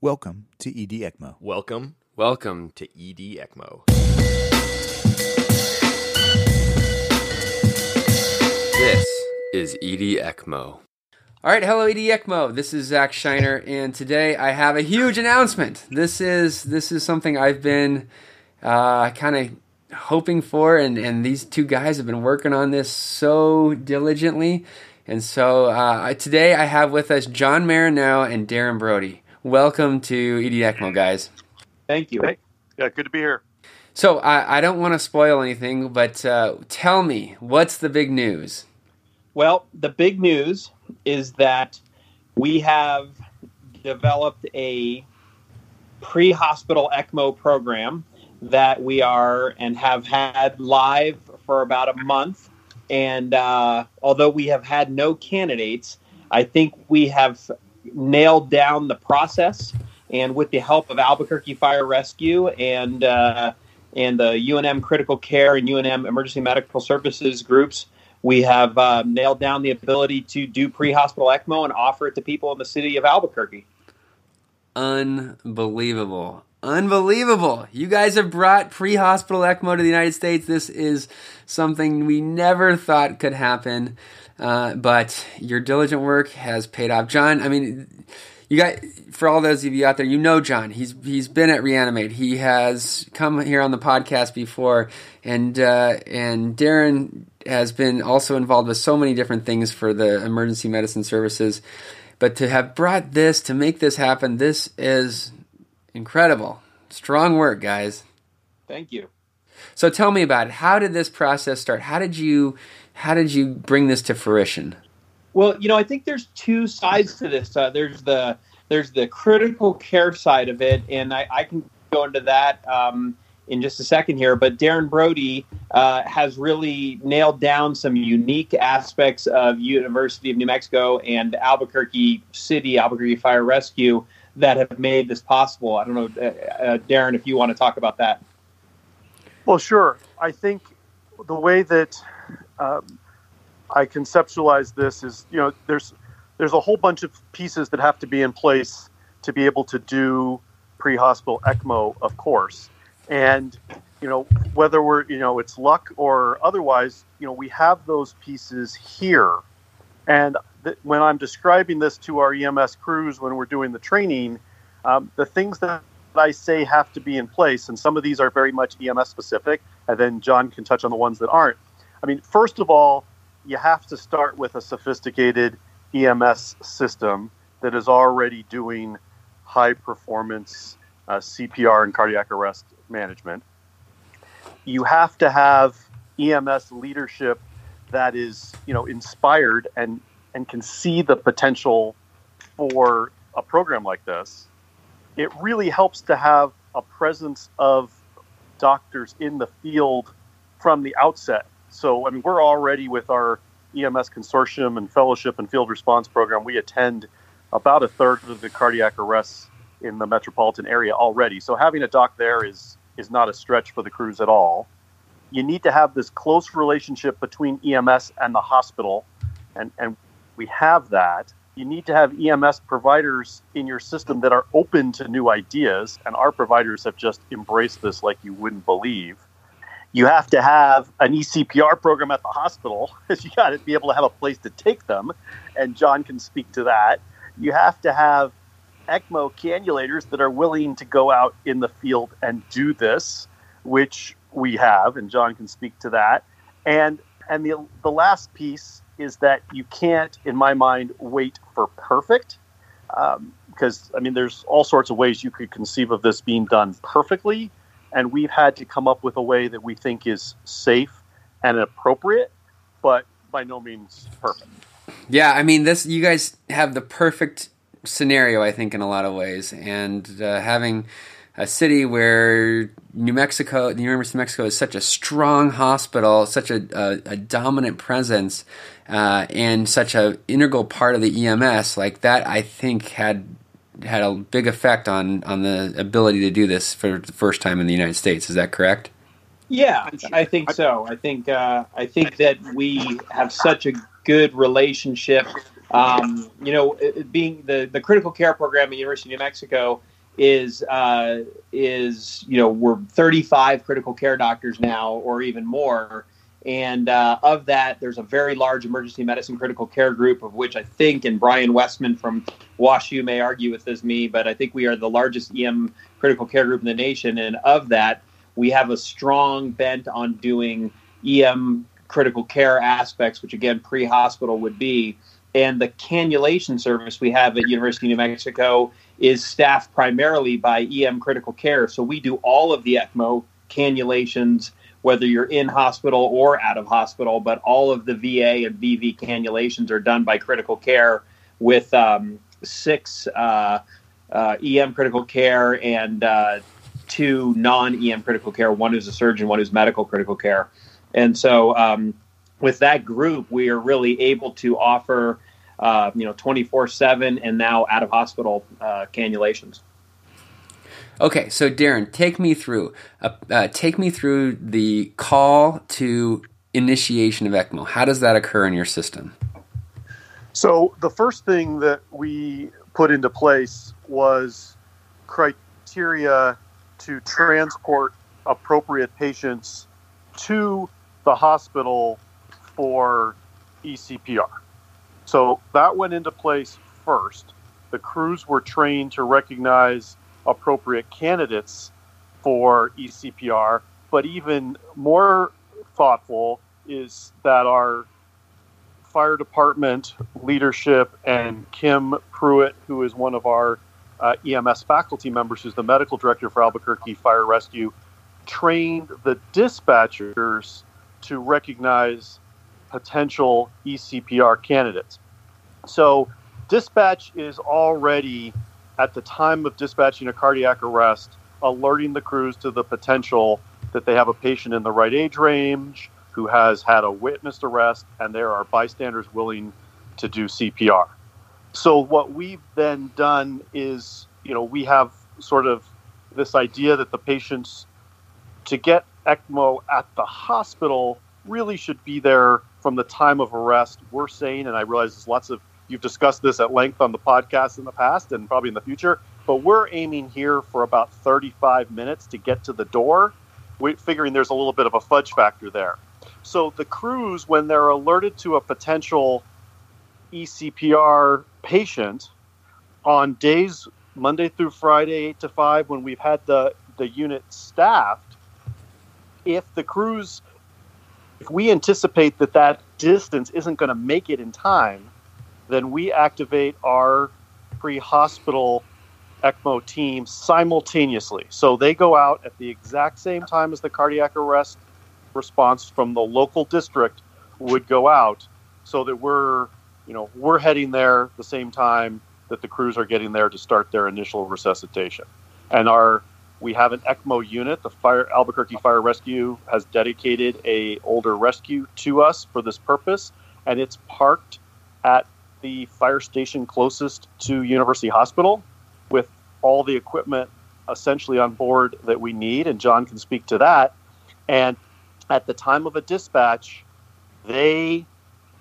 Welcome to ED ECMO. Welcome, welcome to ED ECMO. This is ED ECMO. All right, hello ED ECMO. This is Zach Shinar, and today I have a huge announcement. This is this is something I've been uh, kind of hoping for, and and these two guys have been working on this so diligently. And so uh, today I have with us John Marinaro and Darren Braude. Welcome to ED ECMO, guys. Thank you. Hey, yeah, good to be here. So I, I don't want to spoil anything, but uh, tell me what's the big news? Well, the big news is that we have developed a pre-hospital ECMO program that we are and have had live for about a month. And uh, although we have had no candidates, I think we have nailed down the process. And with the help of Albuquerque Fire Rescue and uh, and the UNM Critical Care and UNM Emergency Medical Services groups, we have uh, nailed down the ability to do pre-hospital ECMO and offer it to people in the city of Albuquerque. Unbelievable. Unbelievable. You guys have brought pre hospital ECMO to the United States. This is something we never thought could happen. Uh, but your diligent work has paid off. John, I mean, you got for all those of you out there, you know John. He's he's been at Reanimate. He has come here on the podcast before, and uh, and Darren has been also involved with so many different things for the emergency medicine services. But to have brought this to make this happen, this is incredible. Strong work, guys. Thank you. So tell me about it. How did this process start? How did you how did you bring this to fruition? Well, you know, I think there's two sides to this. Uh, there's the there's the critical care side of it, and I, I can go into that um, in just a second here. But Darren Braude uh, has really nailed down some unique aspects of University of New Mexico and Albuquerque City, Albuquerque Fire Rescue that have made this possible. I don't know, uh, uh, Darren, if you want to talk about that. Well, sure. I think the way that um, I conceptualize this is, you know, there's there's a whole bunch of pieces that have to be in place to be able to do pre-hospital ECMO, of course, and you know whether we're you know it's luck or otherwise, you know we have those pieces here, and th- when I'm describing this to our EMS crews when we're doing the training, um, the things that I say have to be in place, and some of these are very much EMS specific, and then John can touch on the ones that aren't. I mean, first of all, you have to start with a sophisticated EMS system that is already doing high performance uh, CPR and cardiac arrest management. You have to have EMS leadership that is, you know, inspired and and can see the potential for a program like this. It really helps to have a presence of doctors in the field from the outset. So, I mean, we're already with our EMS consortium and fellowship and field response program, we attend about a third of the cardiac arrests in the metropolitan area already. So having a doc there is is not a stretch for the crews at all. You need to have this close relationship between EMS and the hospital, and and we have that. You need to have EMS providers in your system that are open to new ideas, and our providers have just embraced this like you wouldn't believe you have to have an ECPR program at the hospital you got to be able to have a place to take them, and John can speak to that. You have to have ECMO cannulators that are willing to go out in the field and do this, which we have, and John can speak to that. And and the the last piece is that you can't, in my mind, wait for perfect, um, because I mean, there's all sorts of ways you could conceive of this being done perfectly and we've had to come up with a way that we think is safe and appropriate, but by no means perfect. Yeah, I mean, this you guys have the perfect scenario, I think, in a lot of ways, and uh, having a city where New Mexico, the University of Mexico, is such a strong hospital, such a, a, a dominant presence, uh, and such an integral part of the EMS, like that, I think had had a big effect on on the ability to do this for the first time in the United States. Is that correct? Yeah, I think so. I think uh, I think that we have such a good relationship Um, you know, it, being the the critical care program at University of New Mexico is uh, is you know we're 35 critical care doctors now, or even more. And uh, of that, there's a very large emergency medicine critical care group, of which I think, and Brian Wessman from WashU may argue with this me, but I think we are the largest EM critical care group in the nation. And of that, we have a strong bent on doing EM critical care aspects, which again, pre hospital would be. And the cannulation service we have at University of New Mexico is staffed primarily by EM critical care. So we do all of the ECMO cannulations, whether you're in hospital or out of hospital, but all of the VA and VV cannulations are done by critical care with um, six uh, uh, EM critical care and uh, two non EM critical care, one who's a surgeon, one who's medical critical care. And so, um, with that group, we are really able to offer, uh, you know, 24 7 and now out of hospital uh, cannulations. Okay, so Darren, take me through. Uh, uh, take me through the call to initiation of ECMO. How does that occur in your system? So the first thing that we put into place was criteria to transport appropriate patients to the hospital for ECPR. So that went into place first. The crews were trained to recognize appropriate candidates for ECPR, but even more thoughtful is that our fire department leadership and Kim Pruitt, who is one of our uh, EMS faculty members, who's the medical director for Albuquerque Fire Rescue, trained the dispatchers to recognize potential ECPR candidates. So, dispatch is already, at the time of dispatching a cardiac arrest, alerting the crews to the potential that they have a patient in the right age range who has had a witnessed arrest and there are bystanders willing to do CPR. So, what we've then done is, you know, we have sort of this idea that the patients to get ECMO at the hospital really should be there from the time of arrest. We're saying, and I realize there's lots of you've discussed this at length on the podcast in the past and probably in the future, but we're aiming here for about 35 minutes to get to the door. We're figuring there's a little bit of a fudge factor there. So the crews, when they're alerted to a potential ECPR patient on days Monday through Friday, eight to five, when we've had the the unit staffed, if the crews, if we anticipate that that distance isn't going to make it in time, then we activate our pre-hospital ECMO team simultaneously. So they go out at the exact same time as the cardiac arrest response from the local district would go out, so that we're, you know, we're heading there the same time that the crews are getting there to start their initial resuscitation. And our we have an ECMO unit. The Fire Albuquerque Fire Rescue has dedicated a older rescue to us for this purpose, and it's parked at the fire station closest to University Hospital with all the equipment essentially on board that we need. And John can speak to that. And at the time of a dispatch, they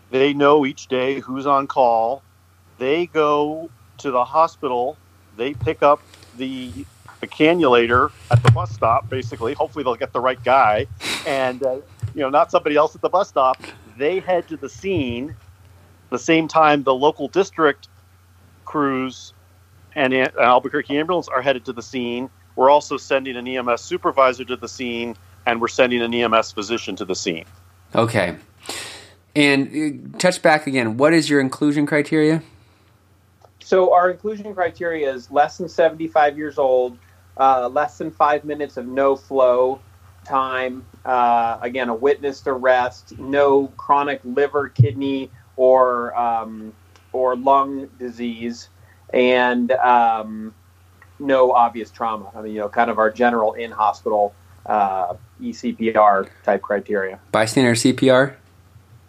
they know each day who's on call. They go to the hospital. They pick up the the cannulator at the bus stop. Basically, hopefully they'll get the right guy, and uh, you know not somebody else at the bus stop. They head to the scene. The same time, the local district crews and Albuquerque ambulance are headed to the scene. We're also sending an EMS supervisor to the scene, and we're sending an EMS physician to the scene. Okay. And uh, touch back again. What is your inclusion criteria? So our inclusion criteria is less than 75 years old, uh, less than five minutes of no flow time. Uh, again, a witnessed arrest, no chronic liver, kidney, or um, or lung disease, and um, no obvious trauma. I mean, you know, kind of our general in hospital uh, ECPR type criteria. Bystander CPR.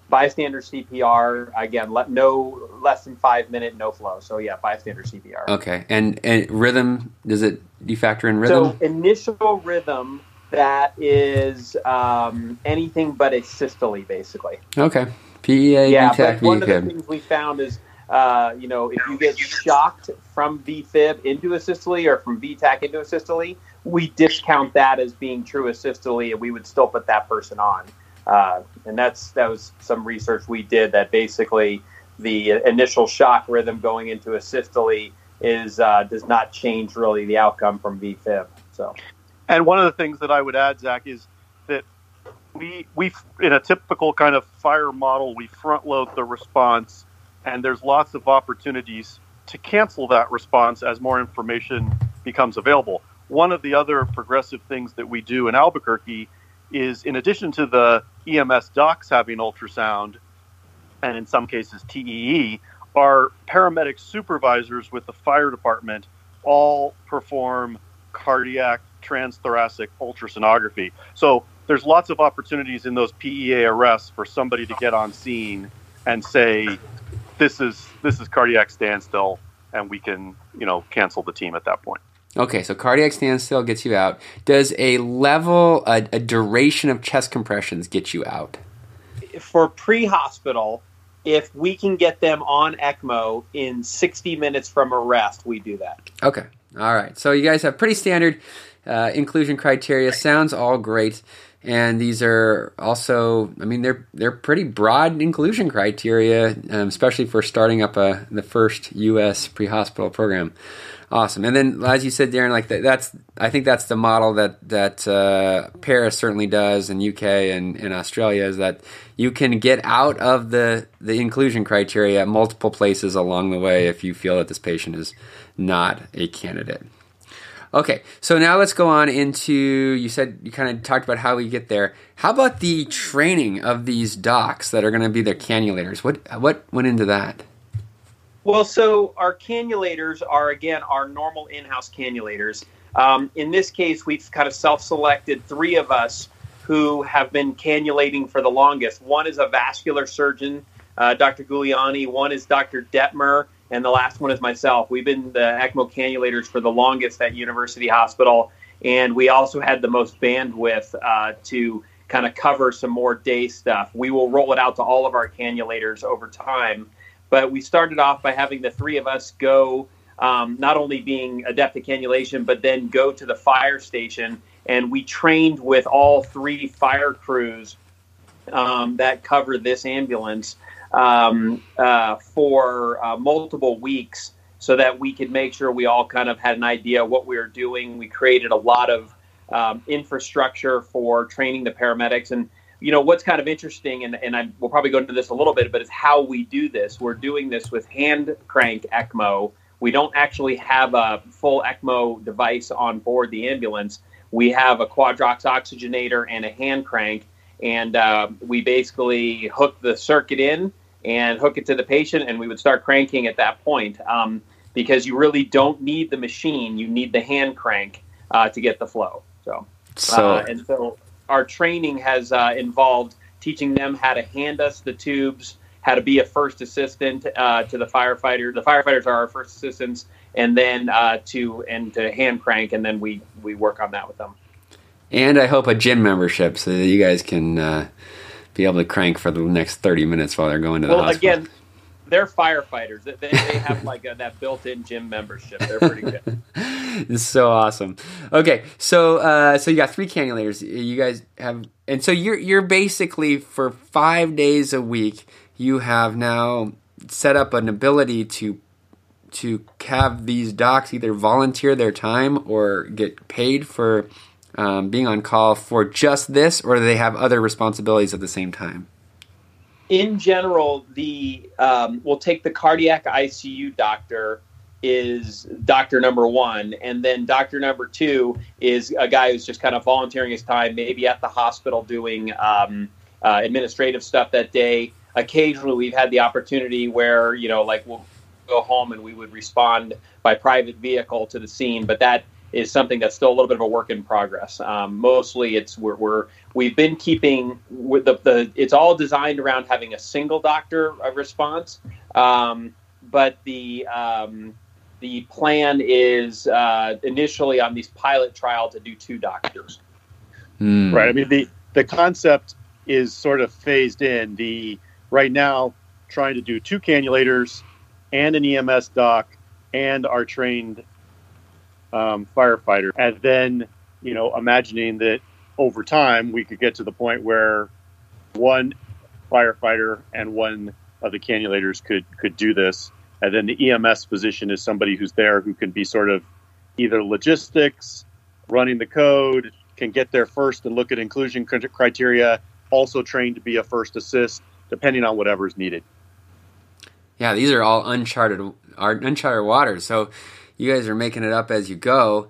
Bystander CPR again, let, no less than five minute no flow. So yeah, bystander CPR. Okay, and and rhythm does it? Do you factor in rhythm? So initial rhythm that is um, anything but asystole, basically. Okay. PEA yeah, intact but one of the things we found is uh, you know, if you get shocked from VFib into asystole or from VTach into asystole, we discount that as being true asystole, and we would still put that person on. Uh, and that's that was some research we did that basically the initial shock rhythm going into asystole is uh, does not change really the outcome from VFib. So, and one of the things that I would add, Zach, is that we we in a typical kind of fire model, we front load the response, and there's lots of opportunities to cancel that response as more information becomes available. One of the other progressive things that we do in Albuquerque is, in addition to the EMS docs having ultrasound, and in some cases TEE, our paramedic supervisors with the fire department all perform cardiac transthoracic ultrasonography. So there's lots of opportunities in those PEA arrests for somebody to get on scene and say, "This is this is cardiac standstill," and we can you know cancel the team at that point. Okay, so cardiac standstill gets you out. Does a level, a, a duration of chest compressions get you out? For pre-hospital, if we can get them on ECMO in 60 minutes from arrest, we do that. Okay, all right. So you guys have pretty standard uh, inclusion criteria. Sounds all great, and these are also, I mean, they're they're pretty broad inclusion criteria, um, especially for starting up a the first U.S. pre-hospital program. Awesome. And then, as you said, Darren, like that, that's i think that's the model that that uh, Paris certainly does, and UK and, and Australia is that you can get out of the the inclusion criteria at multiple places along the way if you feel that this patient is not a candidate. Okay, so now let's go on into you said you kind of talked about how we get there. How about the training of these docs that are going to be their cannulators? What what went into that? Well, so our cannulators are again our normal in-house cannulators. Um, in this case, we've kind of self-selected three of us who have been cannulating for the longest. One is a vascular surgeon, uh, Dr. Gugliani. One is Dr. Detmer, and the last one is myself. We've been the ECMO cannulators for the longest at University Hospital, and we also had the most bandwidth uh, to kind of cover some more day stuff. We will roll it out to all of our cannulators over time. But we started off by having the three of us go, um, not only being adept at cannulation, but then go to the fire station. And we trained with all three fire crews um, that cover this ambulance um, uh, for uh, multiple weeks so that we could make sure we all kind of had an idea what we were doing. We created a lot of um, infrastructure for training the paramedics. And you know what's kind of interesting, and, and I will probably go into this a little bit, but it's how we do this. We're doing this with hand crank ECMO. We don't actually have a full ECMO device on board the ambulance. We have a quadrox oxygenator and a hand crank, and uh, we basically hook the circuit in and hook it to the patient, and we would start cranking at that point. Um, because you really don't need the machine; you need the hand crank uh, to get the flow. So, So uh, and so our training has uh, involved teaching them how to hand us the tubes, how to be a first assistant uh, to the firefighter. The firefighters are our first assistants, and then uh, to and to hand crank, and then we we work on that with them. and I hope a gym membership so that you guys can uh, be able to crank for the next thirty minutes while they're going to the Well, hospital. again, they're firefighters. They, they they have like a, that built-in gym membership. They're pretty good. It's so awesome. Okay, so uh, so you got three cannulators. You guys have, and so you're you're basically for five days a week. You have now set up an ability to to have these docs either volunteer their time or get paid for um, being on call for just this, or do they have other responsibilities at the same time? in general, the um, we'll take the cardiac ICU doctor is doctor number one, and then doctor number two is a guy who's just kind of volunteering his time, maybe at the hospital doing um, uh, administrative stuff that day. Occasionally, we've had the opportunity where you know, like we'll go home and we would respond by private vehicle to the scene, but that is something that's still a little bit of a work in progress. Um, mostly, it's we're, we're we've been keeping with the, the it's all designed around having a single doctor response, um, but the um, the plan is uh, initially on these pilot trial to do two doctors. Hmm. Right. I mean, the the concept is sort of phased in. The right now trying to do two cannulators and an EMS doc and our trained um, firefighter. And then, you know, imagining that over time we could get to the point where one firefighter and one of the cannulators could could do this. And then the EMS physician is somebody who's there who can be sort of either logistics, running the code, can get there first and look at inclusion criteria, also trained to be a first assist, depending on whatever is needed. Yeah, these are all uncharted uncharted waters. So you guys are making it up as you go.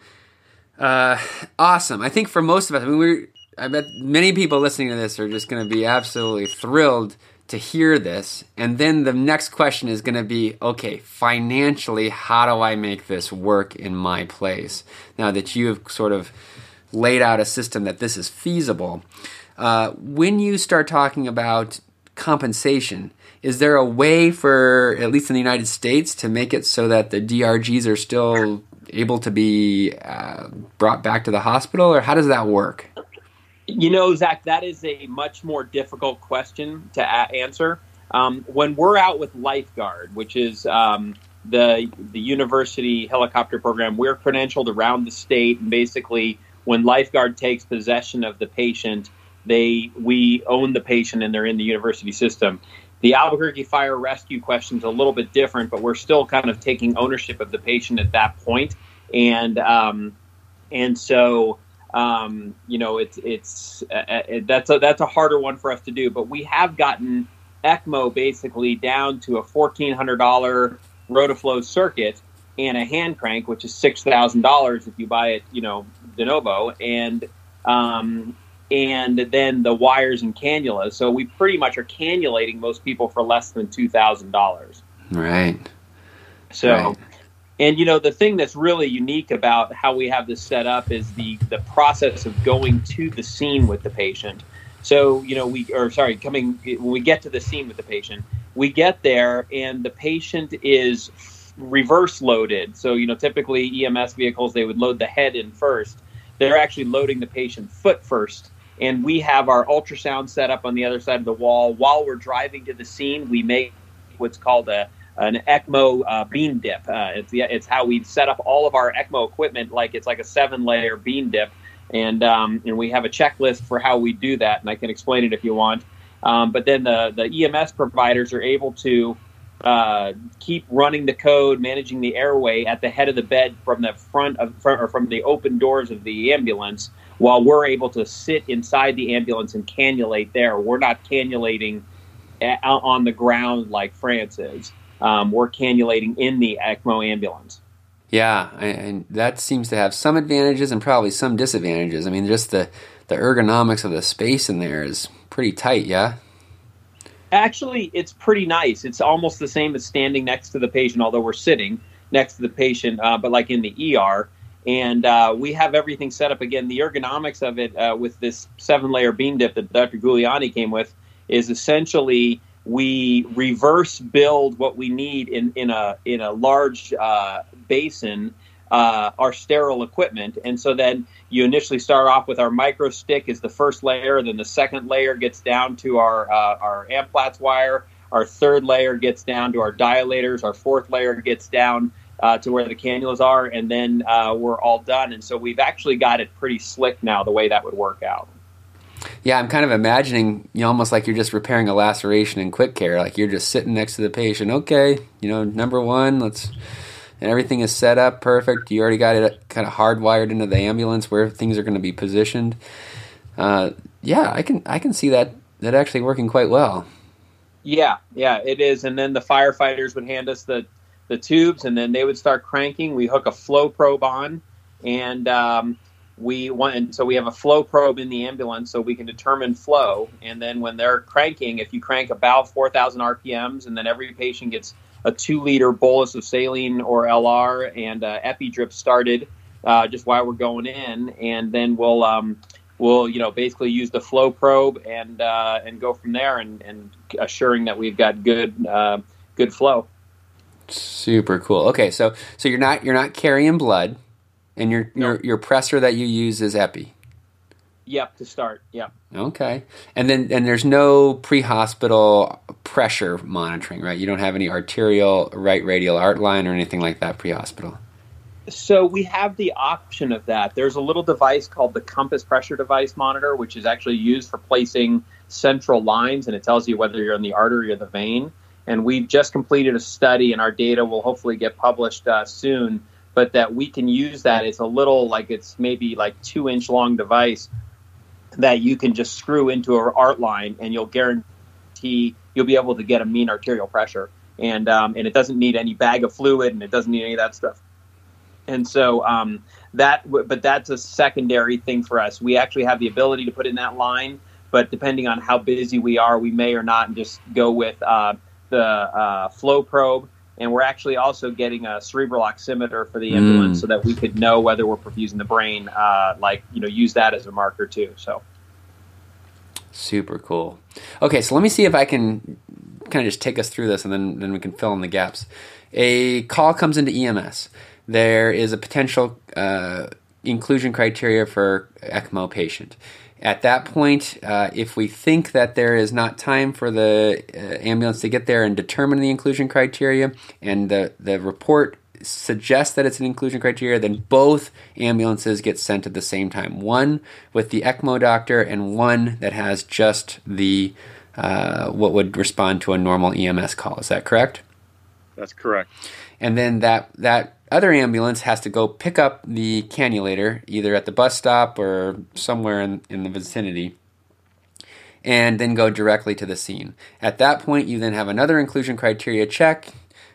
Uh, awesome. I think for most of us, I mean, we're I bet many people listening to this are just going to be absolutely thrilled to hear this. And then the next question is going to be okay, financially, how do I make this work in my place? Now that you have sort of laid out a system that this is feasible, uh, when you start talking about compensation, is there a way for, at least in the United States, to make it so that the DRGs are still able to be uh, brought back to the hospital, or how does that work? You know, Zach, that is a much more difficult question to a- answer. Um, when we're out with Lifeguard, which is um, the the university helicopter program, we're credentialed around the state. And basically, when Lifeguard takes possession of the patient, they we own the patient and they're in the university system. The Albuquerque fire rescue question is a little bit different, but we're still kind of taking ownership of the patient at that point, and um, and so um, you know, it's it's uh, uh, that's a that's a harder one for us to do. But we have gotten ECMO basically down to a fourteen hundred dollar Rotoflow circuit and a hand crank, which is six thousand dollars if you buy it, you know, de novo, and um, and then the wires and cannulas. So we pretty much are cannulating most people for less than two thousand dollars. Right. So. Right and you know the thing that's really unique about how we have this set up is the the process of going to the scene with the patient. So you know we or sorry, coming when we get to the scene with the patient, we get there and the patient is reverse loaded. So you know typically EMS vehicles they would load the head in first. They're actually loading the patient foot first. And we have our ultrasound set up on the other side of the wall. While we're driving to the scene, we make what's called a an ECMO uh, beam dip. Uh, it's it's how we set up all of our ECMO equipment like it's like a seven layer bean dip, and um, and we have a checklist for how we do that, and I can explain it if you want. Um, but then the the EMS providers are able to uh, keep running the code, managing the airway at the head of the bed from the front of or from the open doors of the ambulance, while we're able to sit inside the ambulance and cannulate there. We're not cannulating on the ground like France is um, we're cannulating in the ECMO ambulance. Yeah, and that seems to have some advantages and probably some disadvantages. I mean, just the the ergonomics of the space in there is pretty tight. Yeah. Actually, it's pretty nice. It's almost the same as standing next to the patient, although we're sitting next to the patient, uh, but like in the ER. And uh, we have everything set up again. The ergonomics of it uh, with this seven layer beam dip that Dr. Gugliani came with is essentially we reverse build what we need in, in a in a large uh, basin uh, our sterile equipment and so then you initially start off with our micro stick is the first layer then the second layer gets down to our uh, our amplatz wire our third layer gets down to our dilators our fourth layer gets down uh, to where the cannulas are and then uh, we're all done and so we've actually got it pretty slick now the way that would work out yeah, I'm kind of imagining you know, almost like you're just repairing a laceration in quick care. Like you're just sitting next to the patient. Okay, you know, number one, let's, and everything is set up perfect. You already got it kind of hardwired into the ambulance where things are going to be positioned. Uh, yeah, I can I can see that that actually working quite well. Yeah, yeah, it is. And then the firefighters would hand us the the tubes, and then they would start cranking. We hook a flow probe on, and um, we want and so we have a flow probe in the ambulance so we can determine flow and then when they're cranking if you crank about 4000 rpms and then every patient gets a two liter bolus of saline or lr and uh, epi drip started uh, just while we're going in and then we'll um, we'll you know basically use the flow probe and uh, and go from there and, and assuring that we've got good uh, good flow super cool okay so so you're not you're not carrying blood and your, your your pressor that you use is epi. Yep, to start. Yep. Okay. And then and there's no pre-hospital pressure monitoring, right? You don't have any arterial, right radial art line or anything like that pre-hospital. So we have the option of that. There's a little device called the Compass Pressure Device Monitor, which is actually used for placing central lines, and it tells you whether you're in the artery or the vein. And we've just completed a study, and our data will hopefully get published uh, soon. But that we can use that. It's a little like it's maybe like two inch long device that you can just screw into an art line, and you'll guarantee you'll be able to get a mean arterial pressure. And um, and it doesn't need any bag of fluid, and it doesn't need any of that stuff. And so um, that, but that's a secondary thing for us. We actually have the ability to put in that line, but depending on how busy we are, we may or not just go with uh, the uh, flow probe. And we're actually also getting a cerebral oximeter for the ambulance Mm. so that we could know whether we're perfusing the brain, uh, like, you know, use that as a marker too. So, Super cool. Okay, so let me see if I can kind of just take us through this and then, then we can fill in the gaps. A call comes into EMS. There is a potential uh, inclusion criteria for ECMO patient. At that point, uh, if we think that there is not time for the uh, ambulance to get there and determine the inclusion criteria, and the, the report suggests that it's an inclusion criteria, then both ambulances get sent at the same time. One with the ECMO doctor, and one that has just the uh, what would respond to a normal EMS call. Is that correct? That's correct. and then that that other ambulance has to go pick up the cannulator either at the bus stop or somewhere in, in the vicinity and then go directly to the scene at that point you then have another inclusion criteria check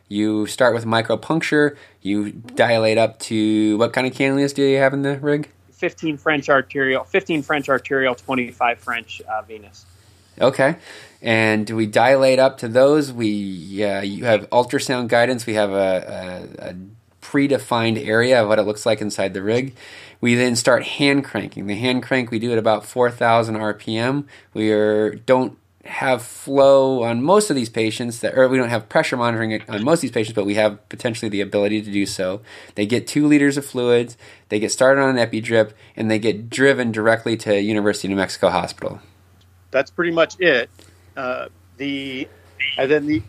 you start with micropuncture you dilate up to what kind of cannulas do you have in the rig 15 French arterial, 15 French arterial, 25 French uh, venous. Okay. And we dilate up to those. We uh, you have ultrasound guidance. We have a, a, a predefined area of what it looks like inside the rig. We then start hand cranking. The hand crank we do at about 4,000 RPM. We are, don't have flow on most of these patients that or we don't have pressure monitoring on most of these patients but we have potentially the ability to do so they get two liters of fluids they get started on an epi drip and they get driven directly to university of new mexico hospital that's pretty much it. Uh, the and then the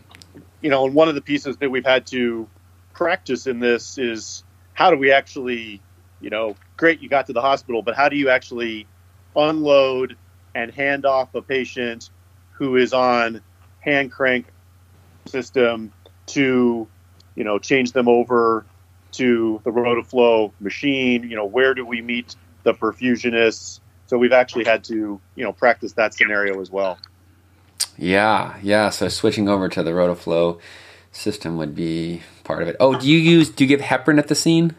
you know, and one of the pieces that we've had to practice in this is how do we actually, you know, great you got to the hospital, but how do you actually unload and hand off a patient who is on hand crank system to, you know, change them over to the rotoflow machine? You know, where do we meet the perfusionists? So we've actually had to, you know, practice that scenario as well. Yeah, yeah. So switching over to the Rotoflow system would be part of it. Oh, do you use? Do you give heparin at the scene?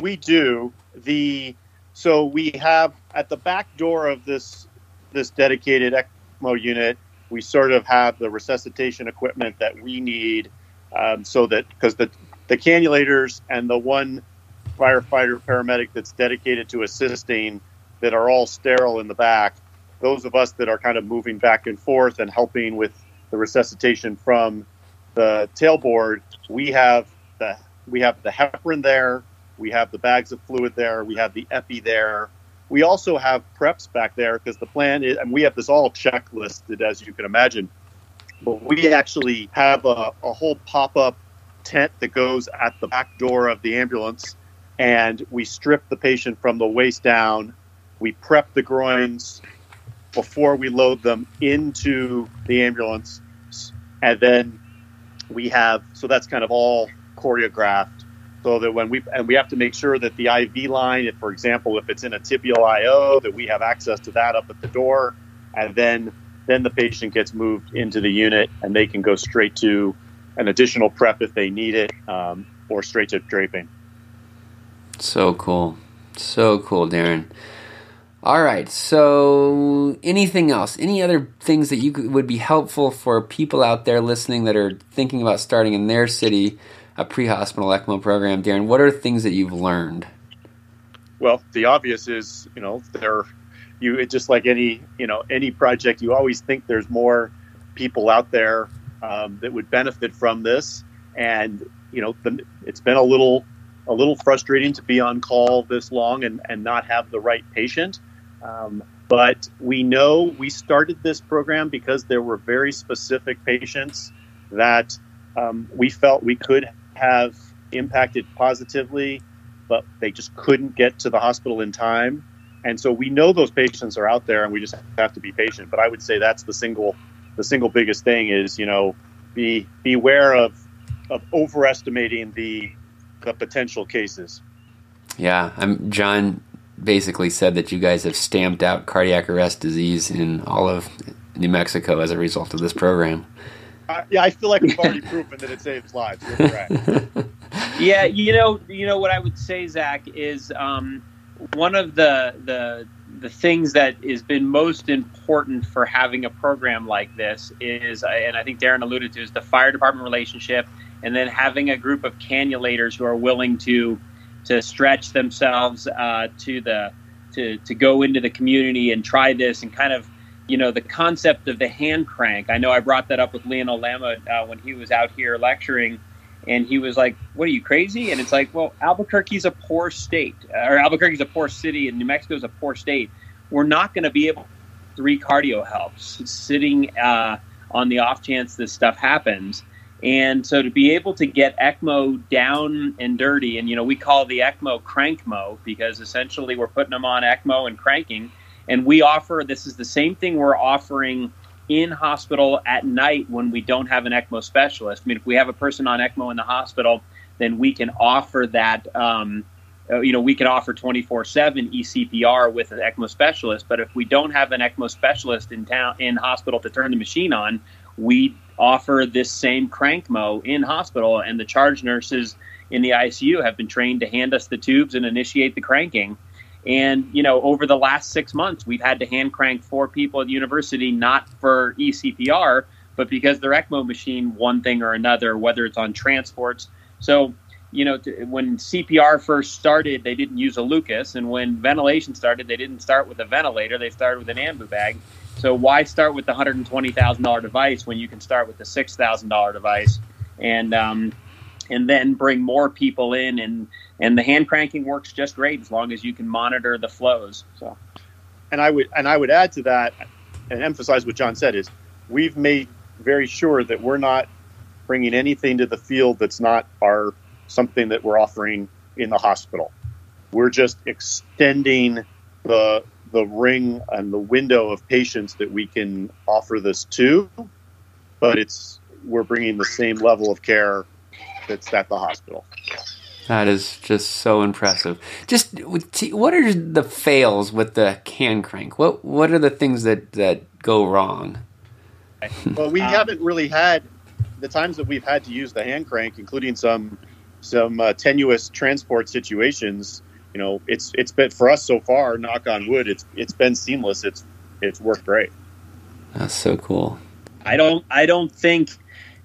We do the so we have at the back door of this this dedicated ECMO unit. We sort of have the resuscitation equipment that we need, um, so that because the the cannulators and the one firefighter paramedic that's dedicated to assisting that are all sterile in the back. Those of us that are kind of moving back and forth and helping with the resuscitation from the tailboard, we have the we have the heparin there, we have the bags of fluid there, we have the epi there. We also have preps back there because the plan is, and we have this all checklisted as you can imagine. But we actually have a, a whole pop up tent that goes at the back door of the ambulance, and we strip the patient from the waist down. We prep the groins before we load them into the ambulance, and then we have so that's kind of all choreographed so that when we and we have to make sure that the IV line, if for example, if it's in a tibial IO, that we have access to that up at the door, and then then the patient gets moved into the unit and they can go straight to an additional prep if they need it, um, or straight to draping. So cool, so cool, Darren. All right. So, anything else? Any other things that you could, would be helpful for people out there listening that are thinking about starting in their city a pre-hospital ECMO program? Darren, what are things that you've learned? Well, the obvious is, you know, there, you just like any, you know, any project. You always think there's more people out there um, that would benefit from this, and you know, the, it's been a little, a little frustrating to be on call this long and and not have the right patient. Um, but we know we started this program because there were very specific patients that um, we felt we could have impacted positively, but they just couldn't get to the hospital in time. And so we know those patients are out there, and we just have to be patient. But I would say that's the single, the single biggest thing is you know, be beware of of overestimating the the potential cases. Yeah, I'm John basically said that you guys have stamped out cardiac arrest disease in all of New Mexico as a result of this program. Uh, yeah, I feel like we've already proven that it saves lives. You're yeah, you know, you know what I would say, Zach, is um, one of the the the things that has been most important for having a program like this is, and I think Darren alluded to, is the fire department relationship, and then having a group of cannulators who are willing to to stretch themselves uh, to the to to go into the community and try this and kind of you know the concept of the hand crank. I know I brought that up with Lionel Lamhaut uh, when he was out here lecturing, and he was like, "What are you crazy?" And it's like, well, Albuquerque's a poor state, or Albuquerque's a poor city, and New Mexico's a poor state. We're not going to be able three Cardiohelps sitting uh, on the off chance this stuff happens. And so to be able to get ECMO down and dirty, and you know, we call the ECMO crankmo because essentially we're putting them on ECMO and cranking. And we offer this is the same thing we're offering in hospital at night when we don't have an ECMO specialist. I mean, if we have a person on ECMO in the hospital, then we can offer that. Um, uh, you know, we can offer 24/7 eCPR with an ECMO specialist. But if we don't have an ECMO specialist in town in hospital to turn the machine on, we offer this same crankmo in hospital, and the charge nurses in the ICU have been trained to hand us the tubes and initiate the cranking. And you know, over the last six months, we've had to hand crank four people at the university, not for eCPR, but because their ECMO machine, one thing or another, whether it's on transports. So, you know, to, when CPR first started, they didn't use a Lucas, and when ventilation started, they didn't start with a ventilator; they started with an ambu bag. So why start with the hundred and twenty thousand dollar device when you can start with the six thousand dollar device, and um, and then bring more people in and and the hand cranking works just great as long as you can monitor the flows. So, and I would and I would add to that and emphasize what John said is we've made very sure that we're not bringing anything to the field that's not our something that we're offering in the hospital. We're just extending the the ring and the window of patients that we can offer this to, but it's we're bringing the same level of care that's at the hospital. That is just so impressive. Just what are the fails with the can crank? What what are the things that that go wrong? Well, we um, haven't really had the times that we've had to use the hand crank, including some some uh, tenuous transport situations you know, it's it's been for us so far. Knock on wood, it's it's been seamless. It's it's worked great. That's so cool. I don't I don't think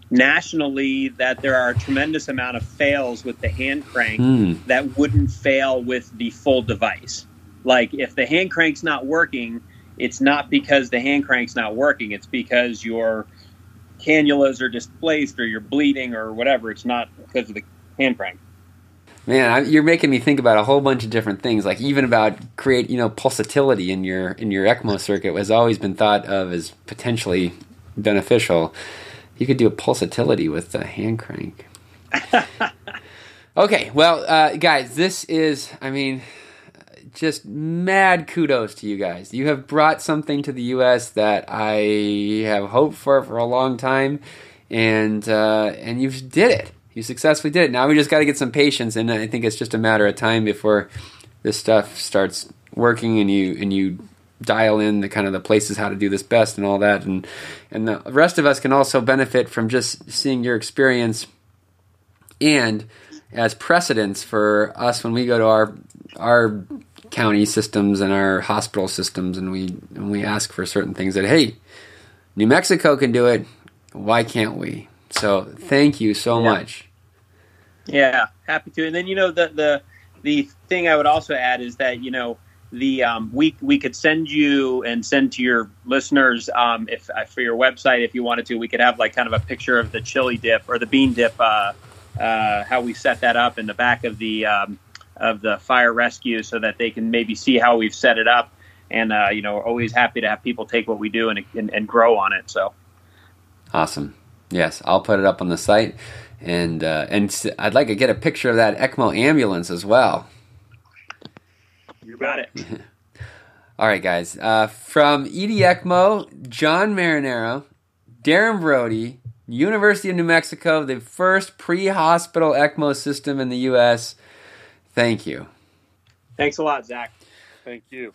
nationally that there are a tremendous amount of fails with the hand crank mm. that wouldn't fail with the full device. Like if the hand crank's not working, it's not because the hand crank's not working. It's because your cannulas are displaced or you're bleeding or whatever. It's not because of the hand crank. Man, you're making me think about a whole bunch of different things, like even about create, you know, pulsatility in your in your ECMO circuit has always been thought of as potentially beneficial. You could do a pulsatility with the hand crank. okay, well, uh, guys, this is, I mean, just mad kudos to you guys. You have brought something to the U.S. that I have hoped for for a long time, and uh, and you've did it you successfully did it. Now we just got to get some patience, and I think it's just a matter of time before this stuff starts working, and you and you dial in the kind of the places how to do this best and all that, and and the rest of us can also benefit from just seeing your experience, and as precedents for us when we go to our our county systems and our hospital systems, and we and we ask for certain things that hey, New Mexico can do it, why can't we? So thank you so yeah. much. Yeah, happy to. And then you know the the the thing I would also add is that you know the um, we we could send you and send to your listeners um, if uh, for your website if you wanted to we could have like kind of a picture of the chili dip or the bean dip uh, uh, how we set that up in the back of the um, of the fire rescue so that they can maybe see how we've set it up and uh, you know, we're always happy to have people take what we do and, and, and grow on it. So Awesome. Yes, I'll put it up on the site, and uh, and I'd like to get a picture of that ECMO ambulance as well. you got it. All right, guys. Uh, from ED ECMO, John Marinaro, Darren Braude, University of New Mexico, the first pre-hospital ECMO system in the U.S. Thank you. Thanks a lot, Zach. Thank you.